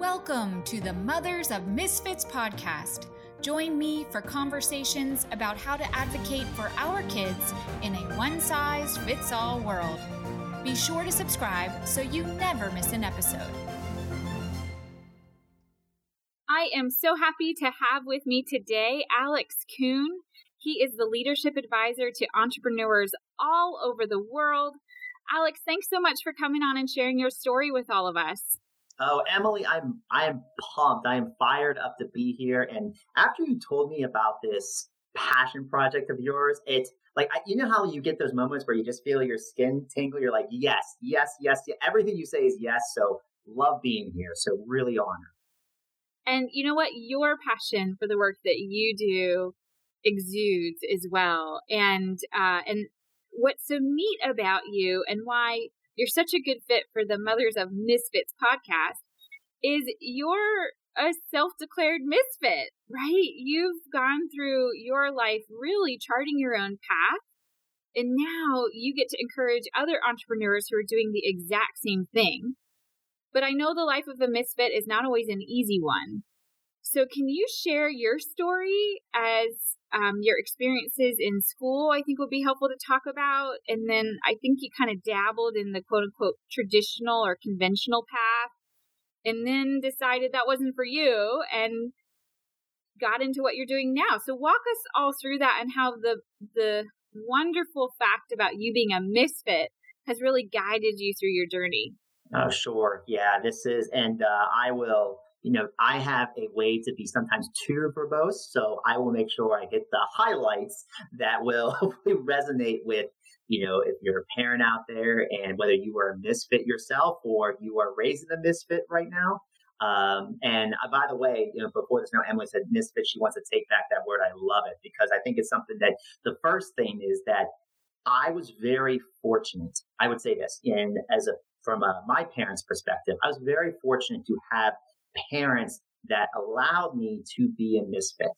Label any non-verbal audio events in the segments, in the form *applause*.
Welcome to the Mothers of Misfits podcast. Join me for conversations about how to advocate for our kids in a one size fits all world. Be sure to subscribe so you never miss an episode. I am so happy to have with me today Alex Kuhn. He is the leadership advisor to entrepreneurs all over the world. Alex, thanks so much for coming on and sharing your story with all of us. Oh, Emily, I'm I am pumped. I am fired up to be here. And after you told me about this passion project of yours, it's like you know how you get those moments where you just feel your skin tingle. You're like, yes, yes, yes, yes. Everything you say is yes. So love being here. So really honored. And you know what? Your passion for the work that you do exudes as well. And uh, and what's so neat about you and why you're such a good fit for the Mothers of Misfits podcast is you're a self-declared misfit, right? You've gone through your life really charting your own path. And now you get to encourage other entrepreneurs who are doing the exact same thing. But I know the life of a misfit is not always an easy one. So, can you share your story as um, your experiences in school? I think would be helpful to talk about. And then I think you kind of dabbled in the quote unquote traditional or conventional path and then decided that wasn't for you and got into what you're doing now. So, walk us all through that and how the, the wonderful fact about you being a misfit has really guided you through your journey. Oh, sure. Yeah, this is, and uh, I will you know, I have a way to be sometimes too verbose, so I will make sure I get the highlights that will *laughs* hopefully resonate with, you know, if you're a parent out there and whether you are a misfit yourself or you are raising a misfit right now. Um, and uh, by the way, you know, before this, now Emily said misfit. She wants to take back that word. I love it because I think it's something that the first thing is that I was very fortunate. I would say this, and as a from a, my parents' perspective, I was very fortunate to have parents that allowed me to be a misfit.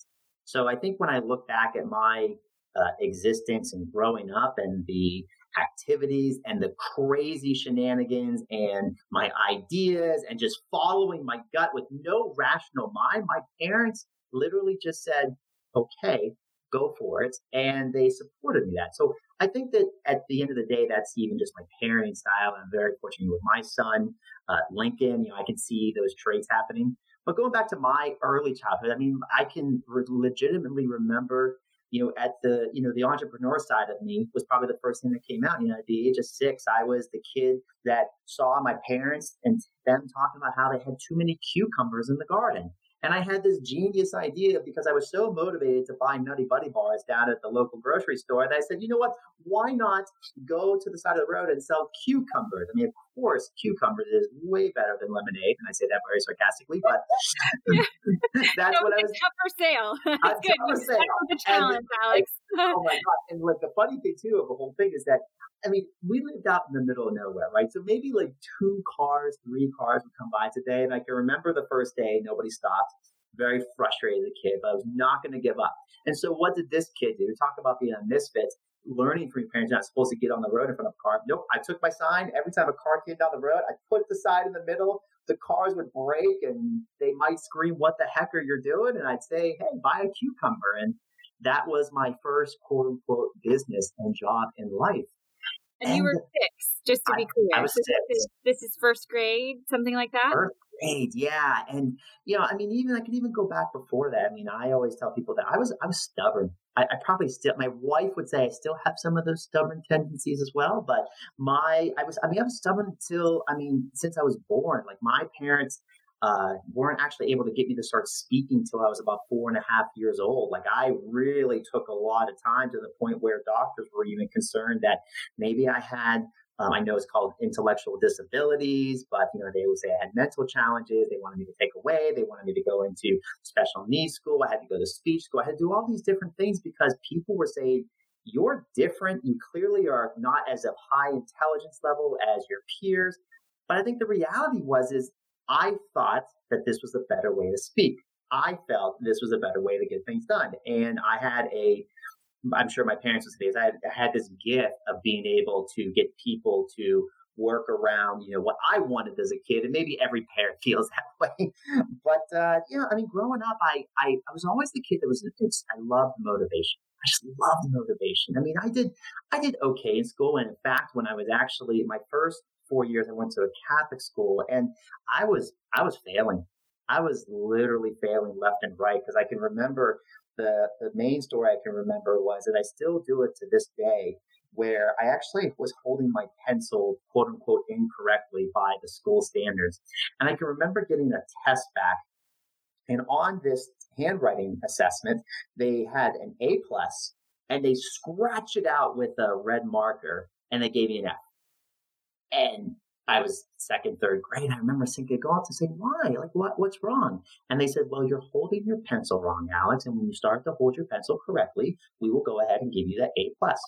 So I think when I look back at my uh, existence and growing up and the activities and the crazy shenanigans and my ideas and just following my gut with no rational mind, my parents literally just said, okay, go for it. And they supported me that. So I think that at the end of the day, that's even just my parenting style. I'm very fortunate with my son, uh, Lincoln. You know, I can see those traits happening. But going back to my early childhood, I mean, I can re- legitimately remember, you know, at the, you know, the entrepreneur side of me was probably the first thing that came out. You know, at the age of six, I was the kid that saw my parents and them talking about how they had too many cucumbers in the garden. And I had this genius idea because I was so motivated to buy Nutty Buddy bars down at the local grocery store that I said, you know what? Why not go to the side of the road and sell cucumbers? I mean, of course, cucumbers is way better than lemonade. And I say that very sarcastically, but *laughs* that's no, what I was. Up for sale. *laughs* That's good. For sale. the challenge, and, Alex. *laughs* oh my God. And like the funny thing, too, of the whole thing is that I mean, we lived out in the middle of nowhere, right? So maybe like two cars, three cars would come by today. And I can remember the first day, nobody stopped. Very frustrated kid, but I was not going to give up. And so what did this kid do? Talk about being a misfit, learning from your parents, you're not supposed to get on the road in front of a car. Nope. I took my sign. Every time a car came down the road, I put the sign in the middle. The cars would break and they might scream, what the heck are you doing? And I'd say, hey, buy a cucumber. And that was my first quote unquote business and job in life. And, and you were six, just to be clear. I, was this six. Is, this is first grade, something like that? First grade, yeah. And you know, I mean, even I can even go back before that. I mean, I always tell people that I was I was stubborn. I, I, probably still my wife would say I still have some of those stubborn tendencies as well. But my I was I mean I was stubborn until I mean since I was born. Like my parents uh, weren't actually able to get me to start speaking till I was about four and a half years old. Like I really took a lot of time to the point where doctors were even concerned that maybe I had. Um, I know it's called intellectual disabilities, but you know they would say I had mental challenges. They wanted me to take away. They wanted me to go into special needs school. I had to go to speech school. I had to do all these different things because people were saying you're different. You clearly are not as a high intelligence level as your peers. But I think the reality was is I thought that this was a better way to speak. I felt this was a better way to get things done. And I had a, I'm sure my parents would say this, I had, I had this gift of being able to get people to work around, you know, what I wanted as a kid, and maybe every parent *laughs* feels that way. but uh, know, I mean, growing up, I, I I was always the kid that was I loved motivation. I just loved motivation. I mean, I did I did okay in school, and in fact, when I was actually my first four years, I went to a Catholic school, and I was I was failing. I was literally failing left and right because I can remember the the main story I can remember was, and I still do it to this day, where I actually was holding my pencil, quote unquote, incorrectly by the school standards. And I can remember getting a test back. And on this handwriting assessment, they had an A plus and they scratched it out with a red marker and they gave me an F. And I was second, third grade. I remember thinking, go out to say, why? Like, what, what's wrong? And they said, well, you're holding your pencil wrong, Alex. And when you start to hold your pencil correctly, we will go ahead and give you that A plus.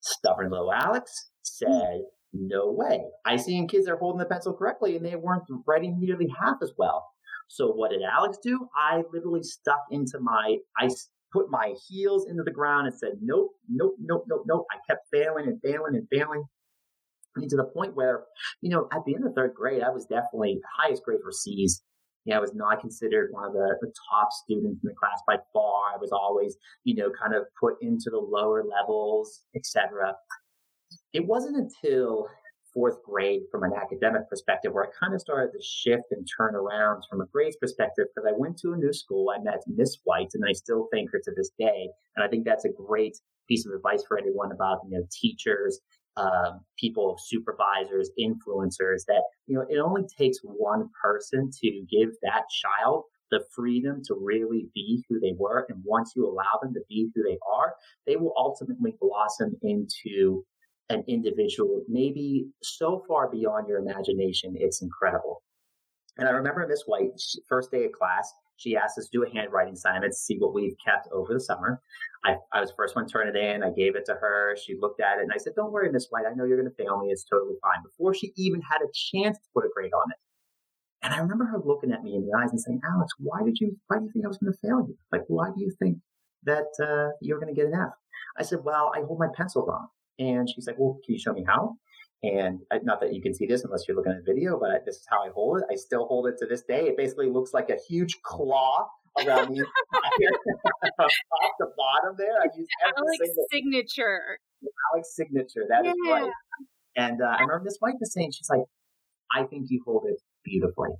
Stubborn little Alex said, no way. I seen kids that are holding the pencil correctly and they weren't writing nearly half as well. So what did Alex do? I literally stuck into my, I put my heels into the ground and said, nope, nope, nope, nope, nope. I kept failing and failing and failing. To the point where, you know, at the end of third grade, I was definitely the highest grade for C's. Yeah, I was not considered one of the, the top students in the class by far. I was always, you know, kind of put into the lower levels, etc. It wasn't until fourth grade from an academic perspective where I kind of started to shift and turn around from a grades perspective because I went to a new school. I met Miss White and I still thank her to this day. And I think that's a great piece of advice for anyone about, you know, teachers um, people, supervisors, influencers that, you know, it only takes one person to give that child the freedom to really be who they were. And once you allow them to be who they are, they will ultimately blossom into an individual, maybe so far beyond your imagination. It's incredible. And I remember Miss White, first day of class, she asked us to do a handwriting assignment to see what we've kept over the summer. I, I was the first one to turn it in. I gave it to her. She looked at it and I said, Don't worry, Miss White. I know you're going to fail me. It's totally fine. Before she even had a chance to put a grade on it. And I remember her looking at me in the eyes and saying, Alex, why did you, why do you think I was going to fail you? Like, why do you think that uh, you're going to get an F? I said, well, I hold my pencil wrong. And she's like, well, can you show me how? And not that you can see this unless you're looking at a video, but this is how I hold it. I still hold it to this day. It basically looks like a huge claw around *laughs* *laughs* the from top to bottom there. I use Alex single, signature. Alex signature. That yeah. is right. And uh, I remember Miss White was saying, she's like, I think you hold it beautifully.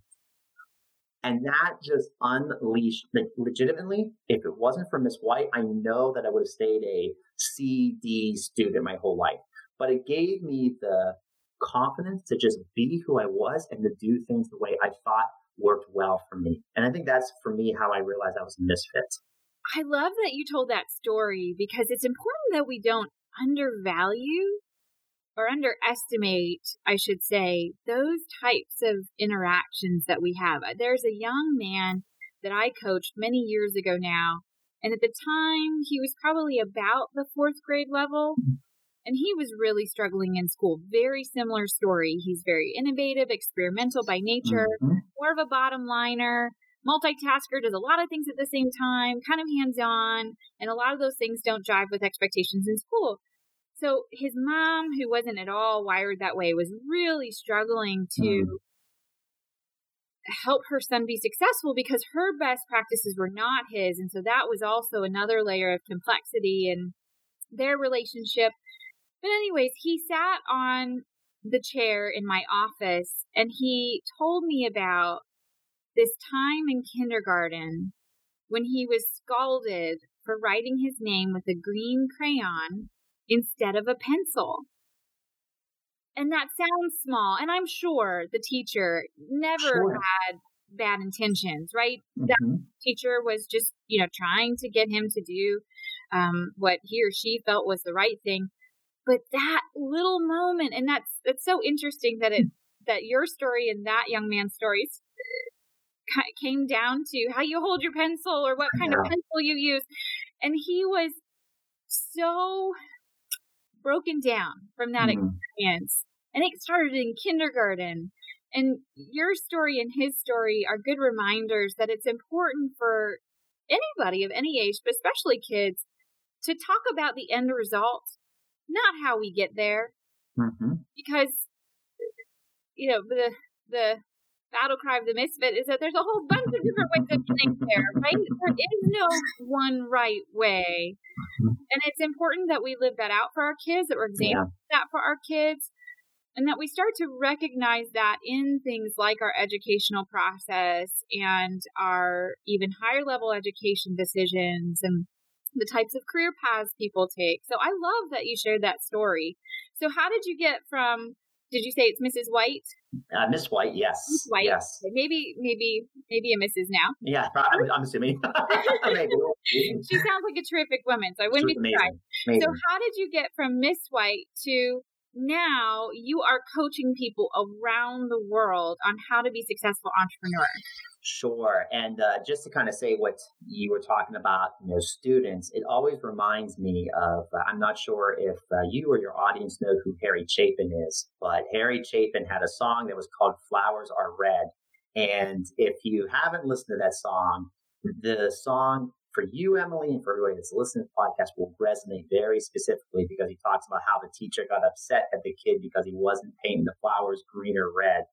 And that just unleashed, like, legitimately, if it wasn't for Miss White, I know that I would have stayed a CD student my whole life but it gave me the confidence to just be who I was and to do things the way I thought worked well for me. And I think that's for me how I realized I was a misfit. I love that you told that story because it's important that we don't undervalue or underestimate, I should say, those types of interactions that we have. There's a young man that I coached many years ago now. And at the time, he was probably about the fourth grade level. Mm-hmm and he was really struggling in school. Very similar story. He's very innovative, experimental by nature, mm-hmm. more of a bottom liner, multitasker, does a lot of things at the same time, kind of hands on, and a lot of those things don't jive with expectations in school. So his mom, who wasn't at all wired that way, was really struggling to mm. help her son be successful because her best practices were not his. And so that was also another layer of complexity in their relationship. But, anyways, he sat on the chair in my office and he told me about this time in kindergarten when he was scalded for writing his name with a green crayon instead of a pencil. And that sounds small, and I'm sure the teacher never sure. had bad intentions, right? Mm-hmm. That teacher was just, you know, trying to get him to do um, what he or she felt was the right thing. But that little moment, and that's that's so interesting that it that your story and that young man's stories came down to how you hold your pencil or what kind yeah. of pencil you use. And he was so broken down from that mm-hmm. experience. And it started in kindergarten. And your story and his story are good reminders that it's important for anybody of any age, but especially kids, to talk about the end result not how we get there. Mm-hmm. Because you know, the the battle cry of the misfit is that there's a whole bunch of different ways of getting there, right? There is no one right way. Mm-hmm. And it's important that we live that out for our kids, that we're examining yeah. that for our kids, and that we start to recognize that in things like our educational process and our even higher level education decisions and the types of career paths people take. So I love that you shared that story. So how did you get from did you say it's Mrs. White? Uh, Miss White, yes. Miss White. Yes. Maybe, maybe, maybe a Mrs. now. Yeah, I'm, I'm assuming. *laughs* *laughs* she sounds like a terrific woman, so I wouldn't be surprised. So, how did you get from Miss White to now you are coaching people around the world on how to be successful entrepreneurs? Sure. And uh, just to kind of say what you were talking about, you know, students, it always reminds me of, uh, I'm not sure if uh, you or your audience know who Harry Chapin is, but Harry Chapin had a song that was called Flowers Are Red. And if you haven't listened to that song, the song for you, Emily, and for everybody that's listening to the podcast will resonate very specifically because he talks about how the teacher got upset at the kid because he wasn't painting the flowers green or red.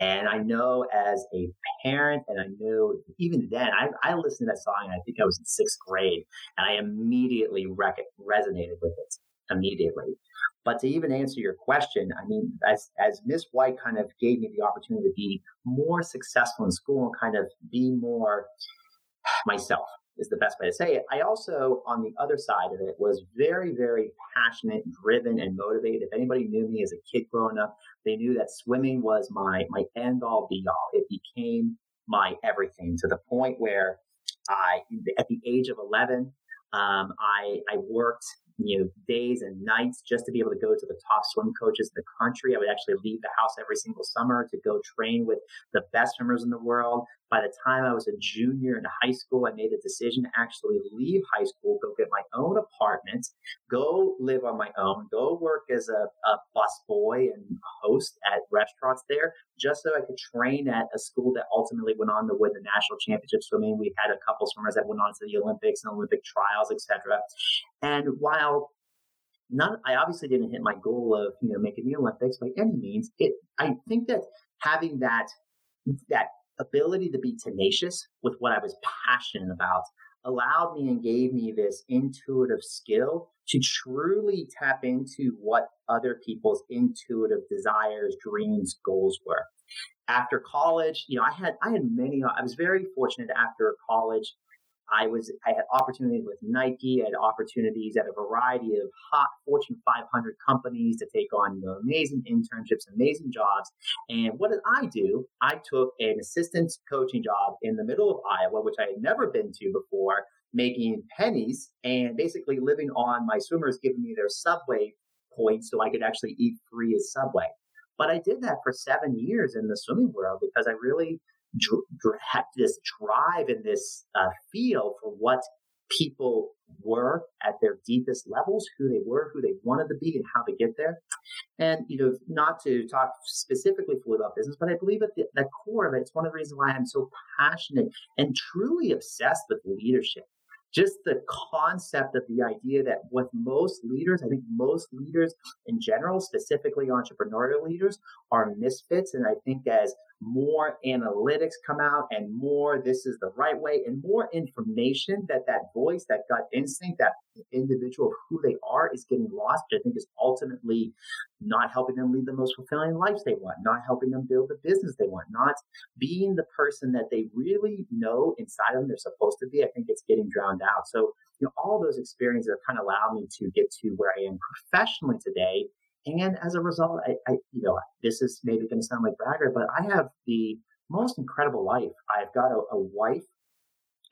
And I know as a parent, and I know even then, I, I listened to that song, and I think I was in sixth grade, and I immediately rec- resonated with it immediately. But to even answer your question, I mean, as, as Miss White kind of gave me the opportunity to be more successful in school and kind of be more myself, is the best way to say it. I also, on the other side of it, was very, very passionate, driven, and motivated. If anybody knew me as a kid growing up, they knew that swimming was my my end all be all. It became my everything to the point where I, at the age of 11, um, I, I worked you know, days and nights just to be able to go to the top swim coaches in the country. I would actually leave the house every single summer to go train with the best swimmers in the world. By the time I was a junior in high school, I made a decision to actually leave high school, go get my own apartment, go live on my own, go work as a, a bus boy and host at restaurants there, just so I could train at a school that ultimately went on to win the national championship swimming. We had a couple swimmers that went on to the Olympics and Olympic trials, etc. And while not, I obviously didn't hit my goal of you know making the Olympics by any means. It, I think that having that that ability to be tenacious with what I was passionate about allowed me and gave me this intuitive skill to truly tap into what other people's intuitive desires, dreams, goals were. After college, you know, I had I had many I was very fortunate after college I was I had opportunities with Nike, I had opportunities at a variety of hot Fortune 500 companies to take on you know, amazing internships, amazing jobs. And what did I do? I took an assistant coaching job in the middle of Iowa, which I had never been to before, making pennies and basically living on my swimmers giving me their subway points so I could actually eat free as Subway. But I did that for seven years in the swimming world because I really dr- had this drive and this uh, feel for what people were at their deepest levels, who they were, who they wanted to be, and how to get there. And, you know, not to talk specifically fully about business, but I believe at the, the core of it, it's one of the reasons why I'm so passionate and truly obsessed with leadership just the concept of the idea that with most leaders, I think most leaders in general, specifically entrepreneurial leaders, are misfits. And I think as more analytics come out and more this is the right way and more information that that voice, that gut instinct, that individual of who they are is getting lost, I think is ultimately not helping them lead the most fulfilling lives they want, not helping them build the business they want, not being the person that they really know inside of them they're supposed to be. I think it's getting drowned out. So, you know, all those experiences have kind of allowed me to get to where I am professionally today and as a result, I, I you know, this is maybe going to sound like bragger, but I have the most incredible life. I've got a, a wife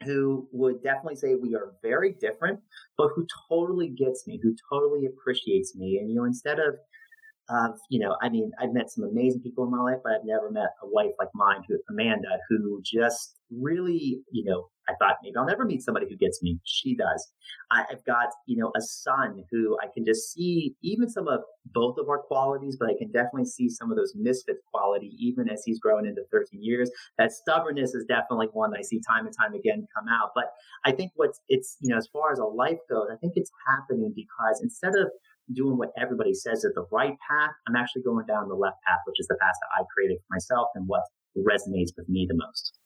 who would definitely say we are very different, but who totally gets me, who totally appreciates me. And, you know, instead of of, you know, I mean, I've met some amazing people in my life, but I've never met a wife like mine, who Amanda, who just really, you know, I thought maybe I'll never meet somebody who gets me. She does. I've got, you know, a son who I can just see even some of both of our qualities, but I can definitely see some of those misfit quality even as he's grown into 13 years. That stubbornness is definitely one I see time and time again come out. But I think what's it's, you know, as far as a life goes, I think it's happening because instead of doing what everybody says is the right path. I'm actually going down the left path, which is the path that I created for myself and what resonates with me the most.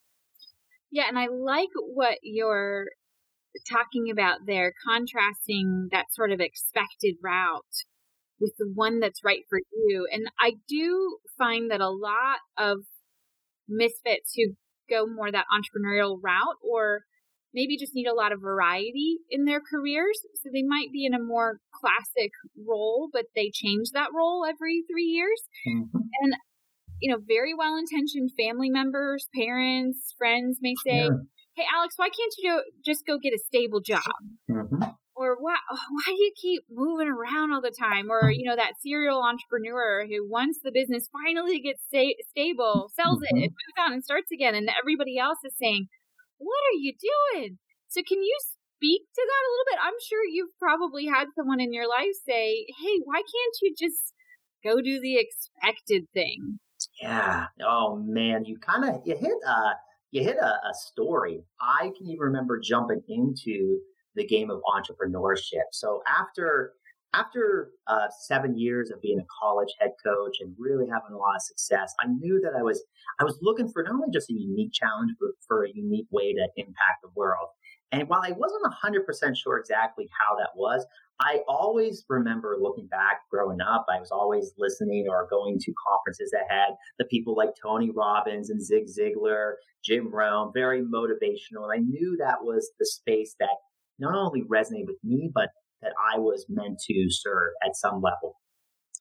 Yeah, and I like what you're talking about there, contrasting that sort of expected route with the one that's right for you. And I do find that a lot of misfits who go more that entrepreneurial route or maybe just need a lot of variety in their careers. So they might be in a more classic role, but they change that role every three years. Mm-hmm. And, you know, very well intentioned family members, parents, friends may say, yeah. Hey, Alex, why can't you just go get a stable job? Mm-hmm. Or why, why do you keep moving around all the time? Or, you know, that serial entrepreneur who once the business finally gets sta- stable, sells mm-hmm. it, moves on and starts again. And everybody else is saying, what are you doing? So can you speak to that a little bit? I'm sure you've probably had someone in your life say, Hey, why can't you just go do the expected thing? Yeah. Oh man, you kind of you hit a you hit a, a story. I can even remember jumping into the game of entrepreneurship. So after after uh, seven years of being a college head coach and really having a lot of success, I knew that I was I was looking for not only just a unique challenge, but for a unique way to impact the world. And while I wasn't 100% sure exactly how that was, I always remember looking back growing up, I was always listening or going to conferences that had the people like Tony Robbins and Zig Ziglar, Jim Rohn, very motivational. And I knew that was the space that not only resonated with me, but that I was meant to serve at some level.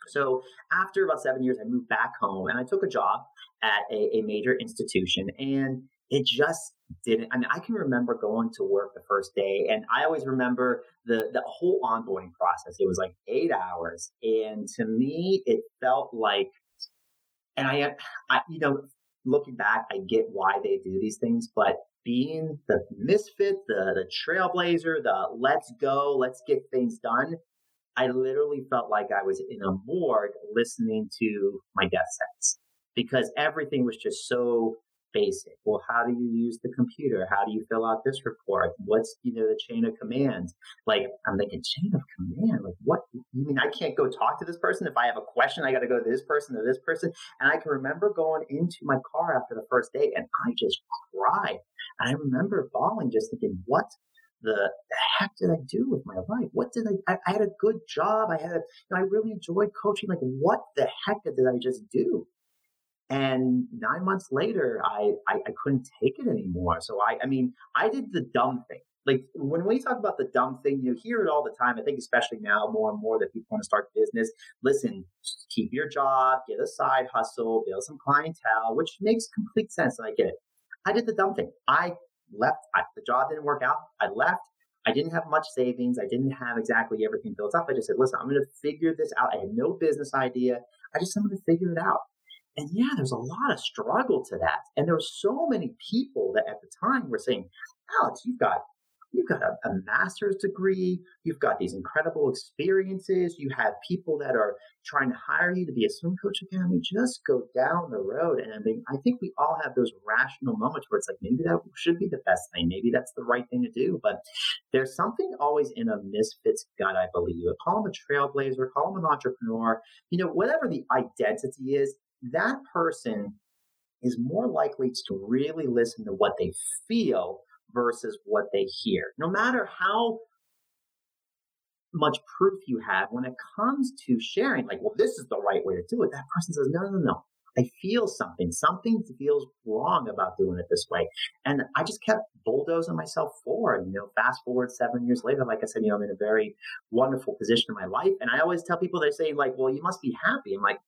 So after about seven years, I moved back home and I took a job at a, a major institution and it just didn't. I mean, I can remember going to work the first day, and I always remember the the whole onboarding process. It was like eight hours, and to me, it felt like, and I, I, you know, looking back, I get why they do these things, but being the misfit, the, the trailblazer, the let's go, let's get things done, I literally felt like I was in a morgue listening to my death sentence because everything was just so basic. Well, how do you use the computer? How do you fill out this report? What's, you know, the chain of commands? Like, I'm thinking, chain of command? Like, what? You mean I can't go talk to this person? If I have a question, I got to go to this person or this person. And I can remember going into my car after the first day and I just cried. And I remember bawling, just thinking, what the heck did I do with my life? What did I, I, I had a good job. I had, a, you know, I really enjoyed coaching. Like, what the heck did I just do? And nine months later, I, I, I couldn't take it anymore. So I, I mean, I did the dumb thing. Like when we talk about the dumb thing, you hear it all the time. I think especially now more and more that people want to start business. Listen, keep your job, get a side hustle, build some clientele, which makes complete sense. I get it. I did the dumb thing. I left. I, the job didn't work out. I left. I didn't have much savings. I didn't have exactly everything built up. I just said, listen, I'm going to figure this out. I had no business idea. I just, going to figure it out. And yeah, there's a lot of struggle to that. And there were so many people that at the time were saying, Alex, you've got you've got a, a, master's degree, you've got these incredible experiences, you have people that are trying to hire you to be a swim coach academy. Just go down the road. And I mean, I think we all have those rational moments where it's like maybe that should be the best thing, maybe that's the right thing to do. But there's something always in a misfit's gut, I believe. Call them a trailblazer, call them an entrepreneur, you know, whatever the identity is, that person is more likely to really listen to what they feel versus what they hear. No matter how much proof you have when it comes to sharing, like, well, this is the right way to do it, that person says, no, no, no. I feel something. Something feels wrong about doing it this way. And I just kept bulldozing myself forward. You know, fast forward seven years later, like I said, you know, I'm in a very wonderful position in my life. And I always tell people, they say, like, well, you must be happy. I'm like,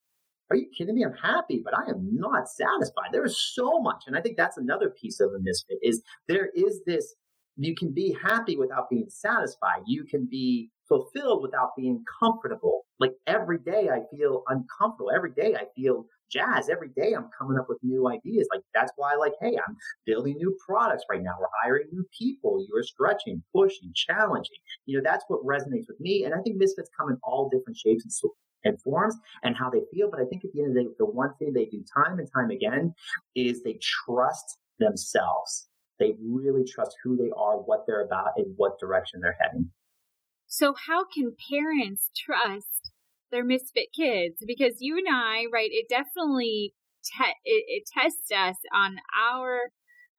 are you kidding me? I'm happy, but I am not satisfied. There is so much. And I think that's another piece of the misfit is there is this, you can be happy without being satisfied. You can be fulfilled without being comfortable. Like every day I feel uncomfortable. Every day I feel jazz. Every day I'm coming up with new ideas. Like that's why like, hey, I'm building new products right now. We're hiring new people. You're stretching, pushing, challenging. You know, that's what resonates with me. And I think misfits come in all different shapes and and forms and how they feel. But I think at the end of the day, the one thing they do time and time again is they trust themselves. They really trust who they are, what they're about, and what direction they're heading. So, how can parents trust their misfit kids? Because you and I, right, it definitely te- it, it tests us on our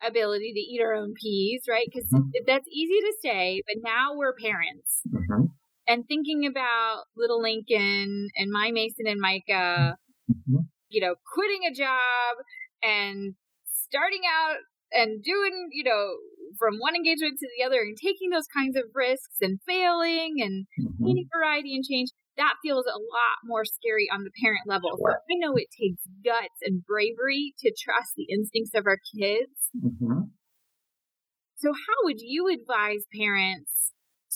ability to eat our own peas, right? Because mm-hmm. that's easy to say, but now we're parents. Mm-hmm. And thinking about little Lincoln and my Mason and Micah, mm-hmm. you know, quitting a job and starting out and doing, you know, from one engagement to the other and taking those kinds of risks and failing and mm-hmm. needing variety and change, that feels a lot more scary on the parent level. So I know it takes guts and bravery to trust the instincts of our kids. Mm-hmm. So, how would you advise parents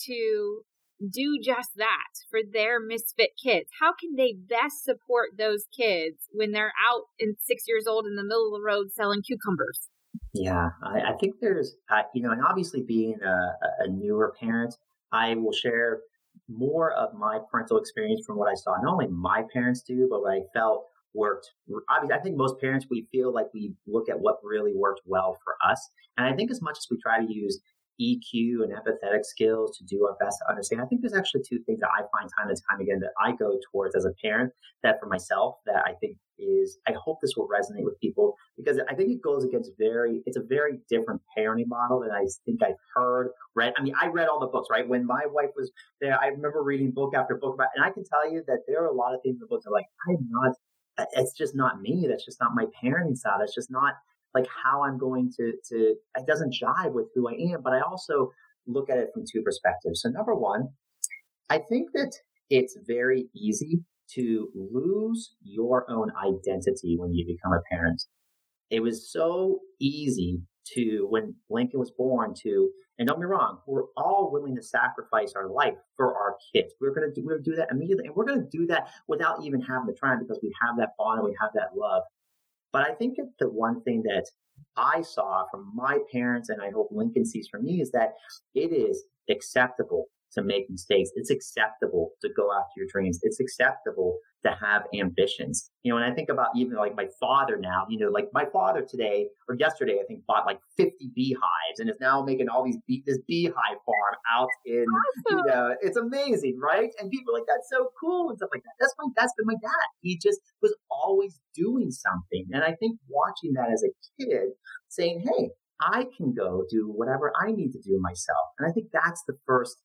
to do just that for their misfit kids? How can they best support those kids when they're out in six years old in the middle of the road selling cucumbers? Yeah, I, I think there's, uh, you know, and obviously being a, a newer parent, I will share more of my parental experience from what I saw. Not only my parents do, but what I felt worked. Obviously, I think most parents, we feel like we look at what really worked well for us. And I think as much as we try to use EQ and empathetic skills to do our best to understand. I think there's actually two things that I find time and time again that I go towards as a parent that for myself that I think is I hope this will resonate with people because I think it goes against very it's a very different parenting model than I think I've heard read. I mean, I read all the books, right? When my wife was there, I remember reading book after book about and I can tell you that there are a lot of things in the books that are like, I'm not it's just not me. That's just not my parenting style. That's just not like how I'm going to to it doesn't jive with who I am. But I also look at it from two perspectives. So number one, I think that it's very easy to lose your own identity when you become a parent. It was so easy to when Lincoln was born to, and don't be wrong, we're all willing to sacrifice our life for our kids. We're gonna do we're gonna do that immediately, and we're gonna do that without even having to try because we have that bond and we have that love. But I think that the one thing that I saw from my parents, and I hope Lincoln sees from me, is that it is acceptable to make mistakes. It's acceptable to go after your dreams. It's acceptable to have ambitions. You know, and I think about even like my father now, you know, like my father today or yesterday, I think bought like 50 beehives and is now making all these bee, this beehive farm out in, awesome. you know, it's amazing, right? And people are like, that's so cool and stuff like that. That's my, that's been my dad. He just was always doing something. And I think watching that as a kid saying, Hey, I can go do whatever I need to do myself. And I think that's the first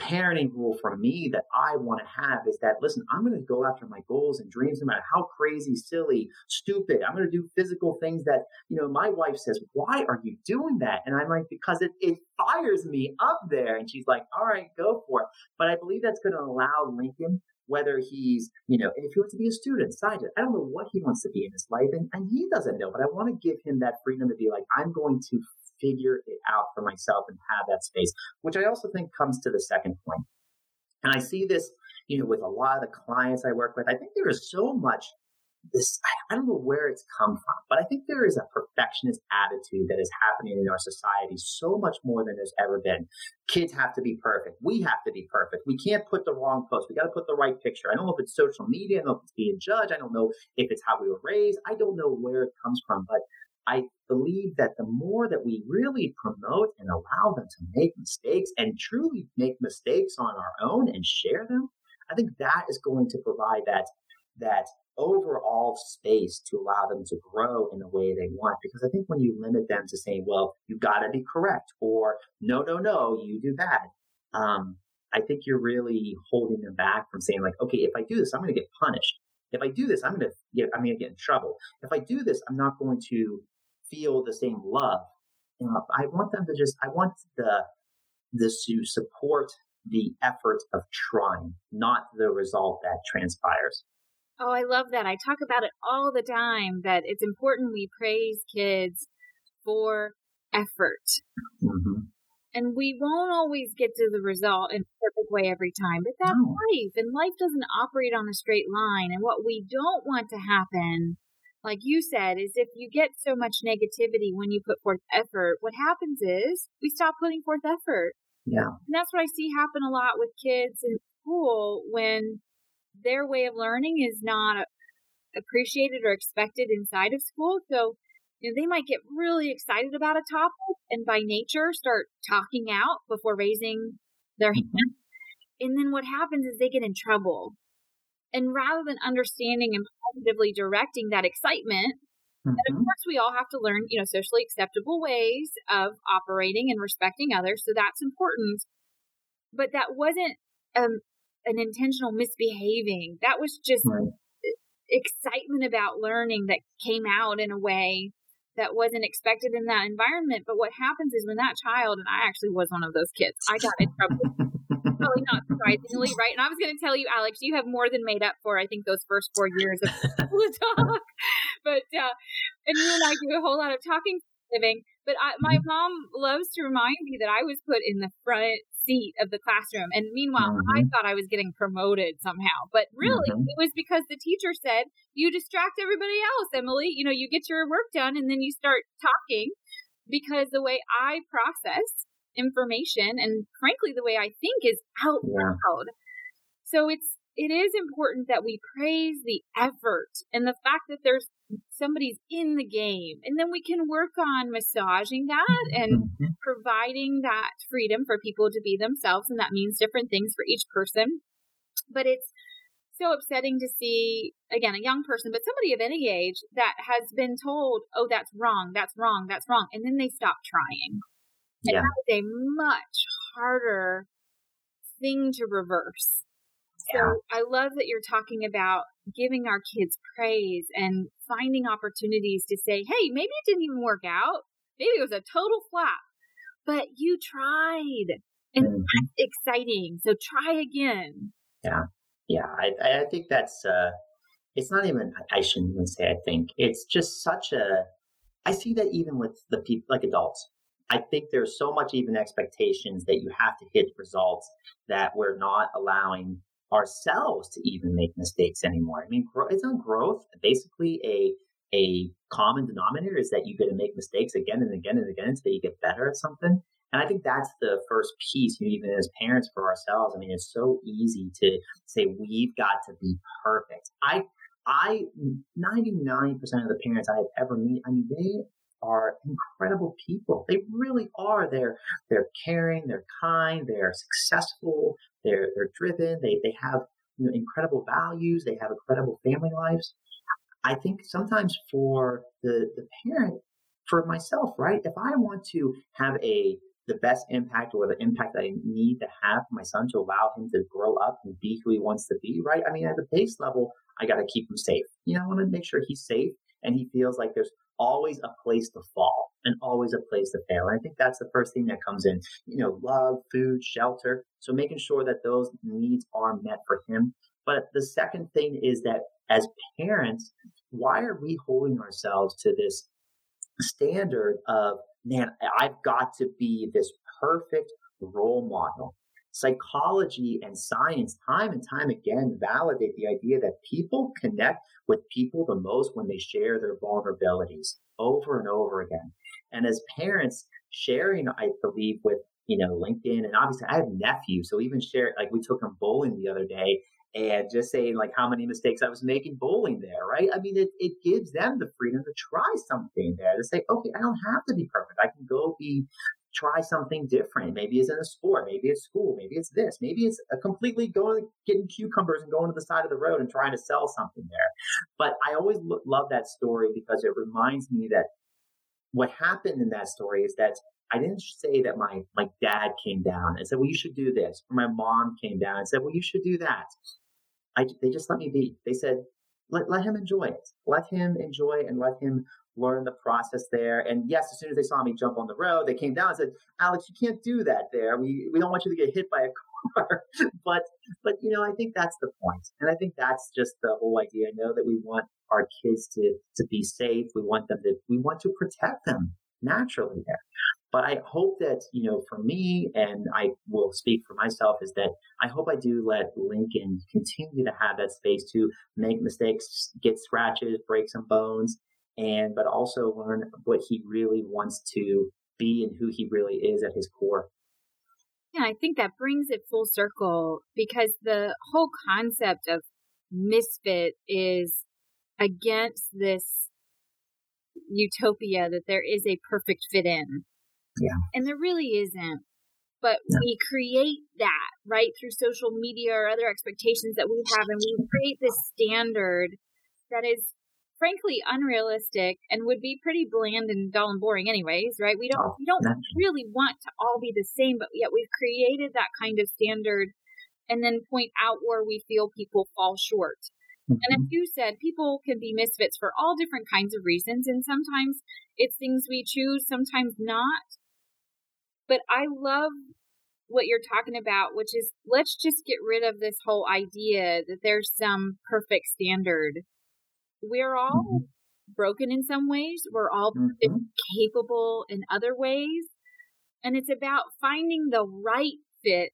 parenting rule for me that I want to have is that listen, I'm going to go after my goals and dreams no matter how crazy, silly, stupid. I'm going to do physical things that, you know, my wife says, Why are you doing that? And I'm like, Because it, it fires me up there. And she's like, All right, go for it. But I believe that's going to allow Lincoln whether he's, you know, if he wants to be a student, scientist, I don't know what he wants to be in his life, and, and he doesn't know, but I want to give him that freedom to be like, I'm going to figure it out for myself and have that space, which I also think comes to the second point. And I see this, you know, with a lot of the clients I work with. I think there is so much this, I don't know where it's come from, but I think there is a perfectionist attitude that is happening in our society so much more than there's ever been. Kids have to be perfect. We have to be perfect. We can't put the wrong post. We got to put the right picture. I don't know if it's social media. I don't know if it's being judged. I don't know if it's how we were raised. I don't know where it comes from, but I believe that the more that we really promote and allow them to make mistakes and truly make mistakes on our own and share them, I think that is going to provide that that overall space to allow them to grow in the way they want. Because I think when you limit them to saying, well, you got to be correct or no, no, no, you do bad. Um, I think you're really holding them back from saying like, okay, if I do this, I'm going to get punished. If I do this, I'm going to get, I'm going to get in trouble. If I do this, I'm not going to feel the same love. I want them to just, I want the, this to support the effort of trying, not the result that transpires. Oh, I love that. I talk about it all the time that it's important we praise kids for effort. Mm-hmm. And we won't always get to the result in a perfect way every time, but that's no. life. And life doesn't operate on a straight line. And what we don't want to happen like you said, is if you get so much negativity when you put forth effort, what happens is we stop putting forth effort. Yeah. And that's what I see happen a lot with kids in school when their way of learning is not appreciated or expected inside of school. So, you know, they might get really excited about a topic and by nature start talking out before raising their mm-hmm. hand. And then what happens is they get in trouble. And rather than understanding and positively directing that excitement, mm-hmm. and of course we all have to learn, you know, socially acceptable ways of operating and respecting others. So that's important. But that wasn't um, an intentional misbehaving. That was just right. excitement about learning that came out in a way that wasn't expected in that environment. But what happens is when that child, and I actually was one of those kids, I got in trouble. *laughs* Probably not surprisingly, right? And I was going to tell you, Alex, you have more than made up for, I think, those first four years of *laughs* the talk. but, uh, and you and I do a whole lot of talking living. But I, my mm-hmm. mom loves to remind me that I was put in the front seat of the classroom. And meanwhile, mm-hmm. I thought I was getting promoted somehow. But really, mm-hmm. it was because the teacher said, you distract everybody else, Emily. You know, you get your work done and then you start talking because the way I process information and frankly, the way I think is out yeah. loud. So it's, it is important that we praise the effort and the fact that there's somebody's in the game. And then we can work on massaging that and mm-hmm. providing that freedom for people to be themselves. And that means different things for each person. But it's so upsetting to see, again, a young person, but somebody of any age that has been told, oh, that's wrong, that's wrong, that's wrong. And then they stop trying. And yeah. that is a much harder thing to reverse. So yeah. I love that you're talking about giving our kids praise and finding opportunities to say, hey, maybe it didn't even work out. Maybe it was a total flop, but you tried. And mm-hmm. that's exciting. So try again. Yeah. Yeah. I, I think that's, uh, it's not even, I shouldn't even say I think. It's just such a, I see that even with the people, like adults. I think there's so much even expectations that you have to hit results that we're not allowing ourselves to even make mistakes anymore. I mean, isn't growth basically a a common denominator is that you get to make mistakes again and again and again until you get better at something. And I think that's the first piece, even as parents for ourselves. I mean, it's so easy to say we've got to be perfect. I, I, 99% of the parents I have ever met, I mean, they are incredible people. They really are. They're they're caring, they're kind, they're successful, they're they're driven, they they have you know, incredible values, they have incredible family lives. I think sometimes for the the parent, for myself, right? If I want to have a the best impact or the impact I need to have for my son to allow him to grow up and be who he wants to be, right? I mean, at the base level, I got to keep him safe. You know, I want to make sure he's safe and he feels like there's always a place to fall and always a place to fail. And I think that's the first thing that comes in, you know, love, food, shelter. So making sure that those needs are met for him. But the second thing is that as parents, why are we holding ourselves to this standard of, man, I've got to be this perfect role model? Psychology and science, time and time again, validate the idea that people connect with people the most when they share their vulnerabilities over and over again. And as parents, sharing, I believe, with you know Lincoln, and obviously I have nephews, so even share like we took them bowling the other day, and just saying like how many mistakes I was making bowling there, right? I mean, it, it gives them the freedom to try something there to say, okay, I don't have to be perfect. I can go be try something different. Maybe it's in a sport, maybe it's school, maybe it's this, maybe it's a completely going getting cucumbers and going to the side of the road and trying to sell something there. But I always lo- love that story because it reminds me that what happened in that story is that I didn't say that my my dad came down and said, "Well, you should do this," or my mom came down and said, "Well, you should do that." I, they just let me be. They said, "Let let him enjoy it. Let him enjoy and let him learn the process there. And yes, as soon as they saw me jump on the road, they came down and said, Alex, you can't do that there. We, we don't want you to get hit by a *laughs* car. but, but, you know, I think that's the point. And I think that's just the whole idea. I know that we want our kids to, to be safe. We want them to, we want to protect them naturally there. But I hope that, you know, for me, and I will speak for myself, is that I hope I do let Lincoln continue to have that space to make mistakes, get scratches, break some bones, and but also learn what he really wants to be and who he really is at his core. Yeah, I think that brings it full circle because the whole concept of misfit is against this utopia that there is a perfect fit in. Yeah. And there really isn't. but yeah. we create that right through social media or other expectations that we have, and we create this standard that is frankly unrealistic and would be pretty bland and dull and boring anyways right we don't oh, we don't really want to all be the same but yet we've created that kind of standard and then point out where we feel people fall short mm-hmm. and as mm-hmm. you said people can be misfits for all different kinds of reasons and sometimes it's things we choose sometimes not but i love what you're talking about which is let's just get rid of this whole idea that there's some perfect standard we're all mm-hmm. broken in some ways. We're all mm-hmm. capable in other ways. And it's about finding the right fit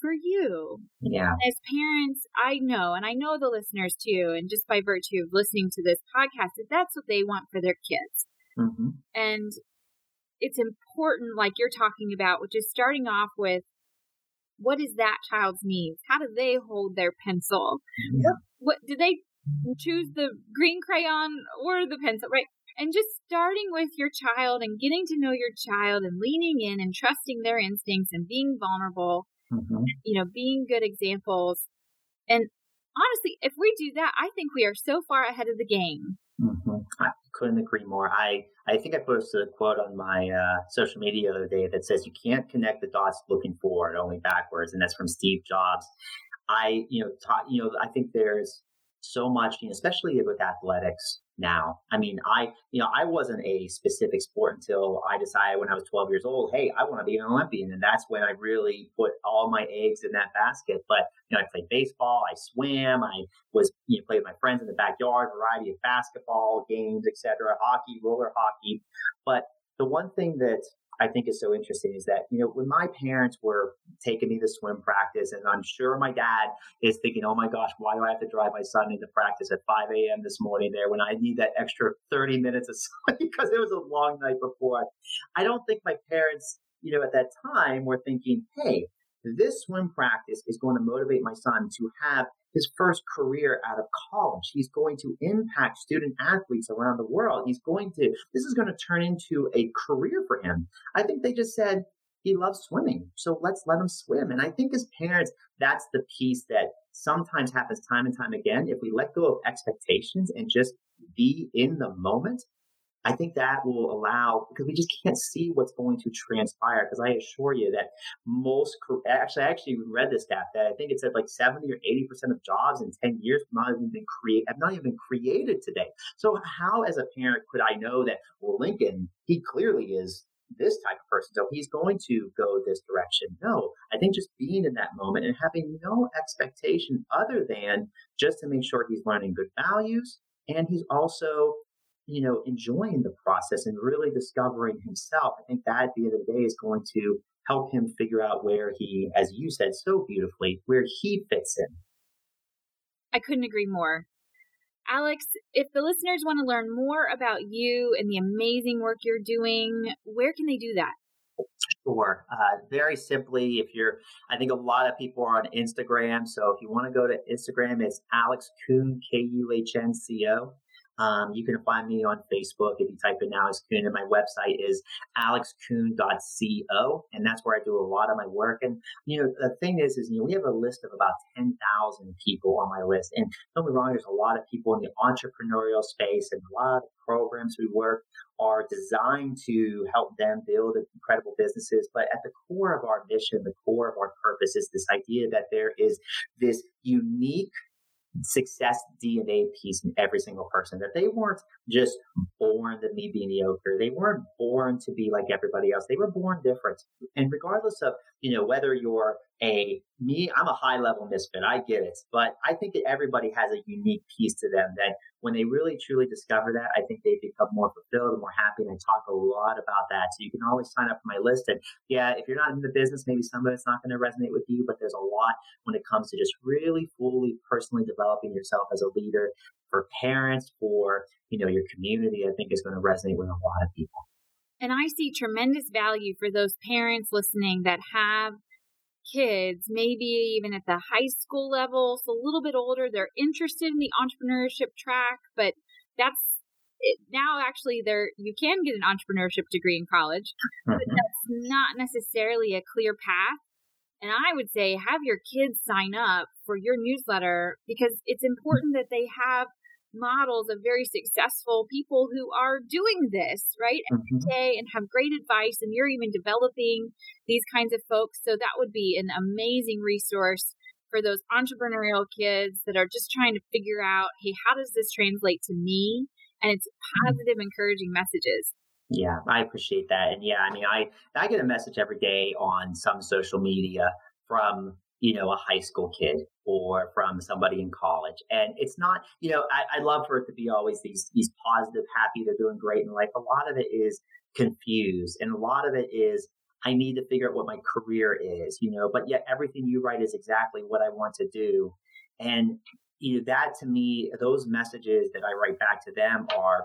for you. Yeah. As parents, I know, and I know the listeners too, and just by virtue of listening to this podcast, that that's what they want for their kids. Mm-hmm. And it's important, like you're talking about, which is starting off with what is that child's needs? How do they hold their pencil? What do they choose the green crayon or the pencil, right? And just starting with your child and getting to know your child and leaning in and trusting their instincts and being vulnerable, mm-hmm. you know, being good examples. And honestly, if we do that, I think we are so far ahead of the game. Mm-hmm. I couldn't agree more. I, I think I posted a quote on my uh, social media the other day that says, You can't connect the dots looking forward, only backwards. And that's from Steve Jobs. I, you know, ta- you know, I think there's so much, you know, especially with athletics now. I mean, I, you know, I wasn't a specific sport until I decided when I was 12 years old, hey, I want to be an Olympian. And that's when I really put all my eggs in that basket. But, you know, I played baseball, I swam, I was, you know, played with my friends in the backyard, variety of basketball games, etc., hockey, roller hockey. But the one thing that I think is so interesting is that, you know, when my parents were taking me to swim practice, and I'm sure my dad is thinking, oh my gosh, why do I have to drive my son into practice at 5 a.m. this morning there when I need that extra 30 minutes of *laughs* sleep because it was a long night before? I don't think my parents, you know, at that time were thinking, hey, this swim practice is going to motivate my son to have his first career out of college. He's going to impact student athletes around the world. He's going to, this is going to turn into a career for him. I think they just said, he loves swimming. So let's let him swim. And I think as parents, that's the piece that sometimes happens time and time again. If we let go of expectations and just be in the moment, I think that will allow because we just can't see what's going to transpire. Because I assure you that most actually, I actually read this stat that I think it said like seventy or eighty percent of jobs in ten years have not even been create have not even been created today. So how, as a parent, could I know that well, Lincoln he clearly is this type of person, so he's going to go this direction. No, I think just being in that moment and having no expectation other than just to make sure he's learning good values and he's also you know, enjoying the process and really discovering himself. I think that at the end of the day is going to help him figure out where he, as you said so beautifully, where he fits in. I couldn't agree more. Alex, if the listeners want to learn more about you and the amazing work you're doing, where can they do that? Sure. Uh, very simply, if you're, I think a lot of people are on Instagram. So if you want to go to Instagram, it's Alex Kuhn, K U H N C O. Um, you can find me on Facebook if you type in Alex Kuhn, and my website is alexkuhn.co, and that's where I do a lot of my work. And you know, the thing is, is you know, we have a list of about ten thousand people on my list, and don't be wrong, there's a lot of people in the entrepreneurial space, and a lot of programs we work are designed to help them build incredible businesses. But at the core of our mission, the core of our purpose is this idea that there is this unique success DNA piece in every single person, that they weren't just born to be mediocre. They weren't born to be like everybody else. They were born different. And regardless of, you know, whether you're a me, I'm a high level misfit. I get it. But I think that everybody has a unique piece to them that when they really truly discover that, I think they become more fulfilled and more happy. And I talk a lot about that. So you can always sign up for my list. And yeah, if you're not in the business, maybe some of it's not going to resonate with you, but there's a lot when it comes to just really fully personally developing yourself as a leader for parents, for, you know, your community, I think is going to resonate with a lot of people. And I see tremendous value for those parents listening that have kids, maybe even at the high school level, so a little bit older, they're interested in the entrepreneurship track, but that's it, now actually there you can get an entrepreneurship degree in college, but Mhm. that's not necessarily a clear path. And I would say have your kids sign up for your newsletter because it's important that they have models of very successful people who are doing this right every Mhm. day and have great advice and you're even developing these kinds of folks so that would be an amazing resource for those entrepreneurial kids that are just trying to figure out hey how does this translate to me and it's positive encouraging messages Yeah, I appreciate that. And yeah, I mean, I I get a message every day on some social media from you know a high school kid or from somebody in college, and it's not you know I, I love for it to be always these these positive, happy, they're doing great in life. A lot of it is confused, and a lot of it is I need to figure out what my career is, you know. But yet everything you write is exactly what I want to do, and you know that to me, those messages that I write back to them are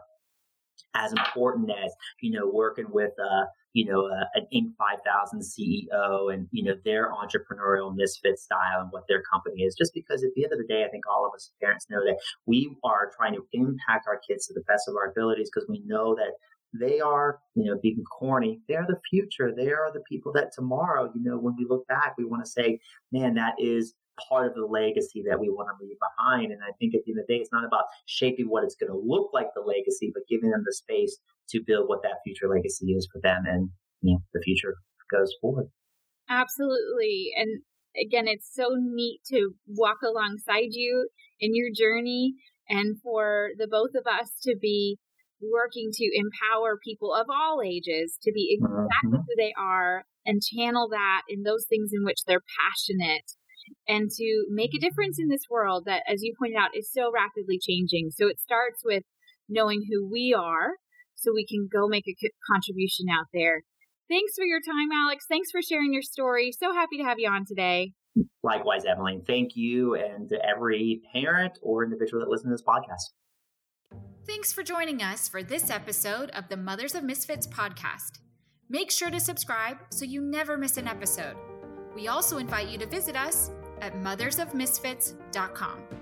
as important as you know working with uh you know uh, an Inc. 5000 CEO and you know their entrepreneurial misfit style and what their company is. Just because at the end of the day I think all of us parents know that we are trying to impact our kids to the best of our abilities because we know that they are you know being corny. They are the future. They are the people that tomorrow you know when we look back we want to say man that is part of the legacy that we want to leave behind. And I think at the end of the day, it's not about shaping what it's going to look like the legacy, but giving them the space to build what that future legacy is for them. And you know, the future goes forward. Absolutely. And again, it's so neat to walk alongside you in your journey and for the both of us to be working to empower people of all ages to be exactly Mhm. who they are and channel that in those things in which they're passionate and to make a difference in this world that, as you pointed out, is so rapidly changing. So it starts with knowing who we are so we can go make a contribution out there. Thanks for your time, Alex. Thanks for sharing your story. So happy to have you on today. Likewise, Emily. Thank you and to every parent or individual that listens to this podcast. Thanks for joining us for this episode of the Mothers of Misfits podcast. Make sure to subscribe so you never miss an episode. We also invite you to visit us at mothersofmisfits.com.